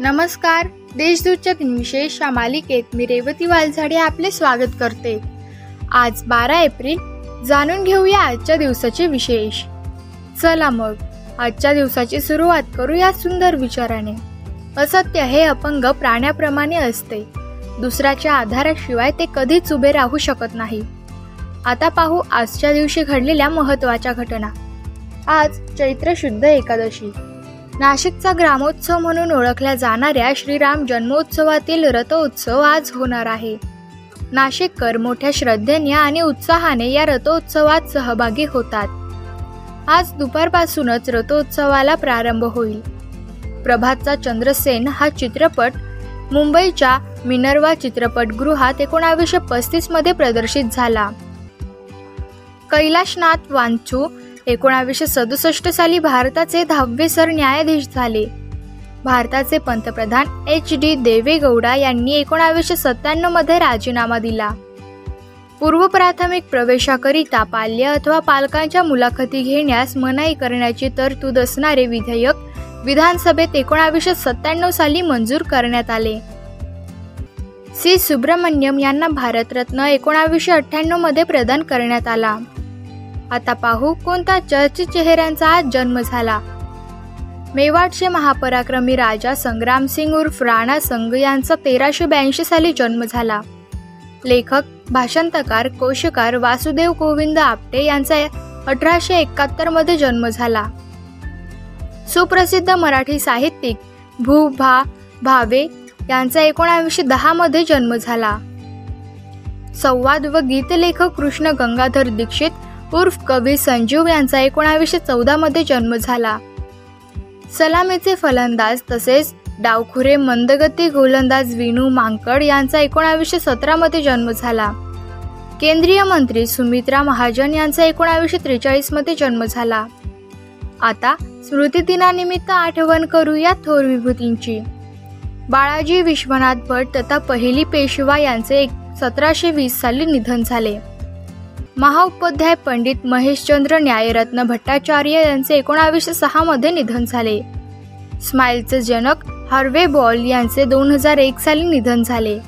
नमस्कार. देशदूतच्या विशेष या मालिकेत मी रेवती वालझाडे आपले स्वागत करते. आज बारा एप्रिल. जाणून घेऊया आजच्या दिवसाचे विशेष. चला मग आजच्या दिवसाची सुरुवात करू या सुंदर विचाराने. असत्य हे अपंग प्राण्याप्रमाणे असते. दुसऱ्याच्या आधाराशिवाय ते कधीच उभे राहू शकत नाही. आता पाहू आजच्या दिवशी घडलेल्या महत्त्वाच्या घटना. आज चैत्र शुद्ध एकादशी. नाशिकचा ग्रामोत्सव म्हणून ओळखल्या जाणाऱ्या श्रीराम जन्मोत्सवातील रथोत्सव आज होणार आहे. नाशिककर मोठ्या श्रद्धेने आणि उत्साहाने या रथोत्सवात सहभागी होतात. आज दुपारपासूनच रथोत्सवाला प्रारंभ होईल. प्रभातचा चंद्रसेन हा चित्रपट मुंबईच्या मिनर्वा चित्रपटगृहात एकोणावीसशे पस्तीसमध्ये प्रदर्शित झाला. कैलाशनाथ वांचू एकोणावीसशे सदुसष्ट साली भारताचे दहावे सरन्यायाधीश झाले. भारताचे पंतप्रधान एच डी देवेगौडा यांनी एकोणावीसशे सत्त्याण्णवमध्ये राजीनामा दिला. पूर्व प्राथमिक प्रवेशाकरिता पाल्य अथवा पालकांच्या मुलाखती घेण्यास मनाई करण्याची तरतूद असणारे विधेयक विधानसभेत एकोणावीसशे सत्त्याण्णव साली मंजूर करण्यात आले. सी. सुब्रमण्यम यांना भारतरत्न एकोणावीसशे अठ्ठ्याण्णवमध्ये प्रदान करण्यात आला. आता पाहू कोणता चर्चित चेहऱ्यांचा आज जन्म झाला. मेवाडचे महापराक्रमी राजा संग्रामसिंग उर्फ राणा संघ यांचा तेराशे ब्याऐंशी साली जन्म झाला. लेखक भाषांतकार कोशकार वासुदेव गोविंद आपटे यांचा अठराशे एकाहत्तरमध्ये जन्म झाला. सुप्रसिद्ध मराठी साहित्यिक भू भा भावे यांचा एकोणावीसशे दहा मध्ये जन्म झाला. संवाद व गीतलेखक कृष्ण गंगाधर दीक्षित उर्फ कवी संजीव यांचा एकोणावीसशे चौदा मध्ये जन्म झाला. सलामीचे फलंदाज तसेच डावखुरे मंदगती गोलंदाज विनू मांकड यांचा एकोणावीसशे सतरा मध्ये जन्म झाला. केंद्रीय मंत्री सुमित्रा महाजन यांचा एकोणावीसशे त्रेचाळीसमध्ये जन्म झाला. आता स्मृती दिनानिमित्त आठवण करूया थोर विभूतींची. बाळाजी विश्वनाथ भट तथा पहिली पेशवा यांचे सतराशे वीस साली निधन झाले. महाउपाध्याय पंडित महेशचंद्र न्यायरत्न भट्टाचार्य यांचे एकोणावीसशे सहा मध्ये निधन झाले. स्माईलचे जनक हार्वे बॉल यांचे दोन हजार एक साली निधन झाले.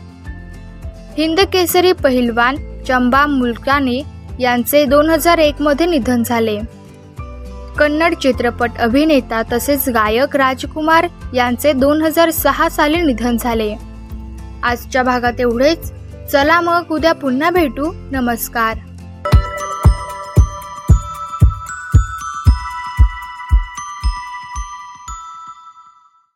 हिंद केसरी पहिलवान चंबा मुलकाने यांचे दोन हजार एक मध्ये निधन झाले. कन्नड चित्रपट अभिनेता तसेच गायक राजकुमार यांचे दोन हजार सहा साली निधन झाले. आजच्या भागात एवढेच. चला मग उद्या पुन्हा भेटू. नमस्कार.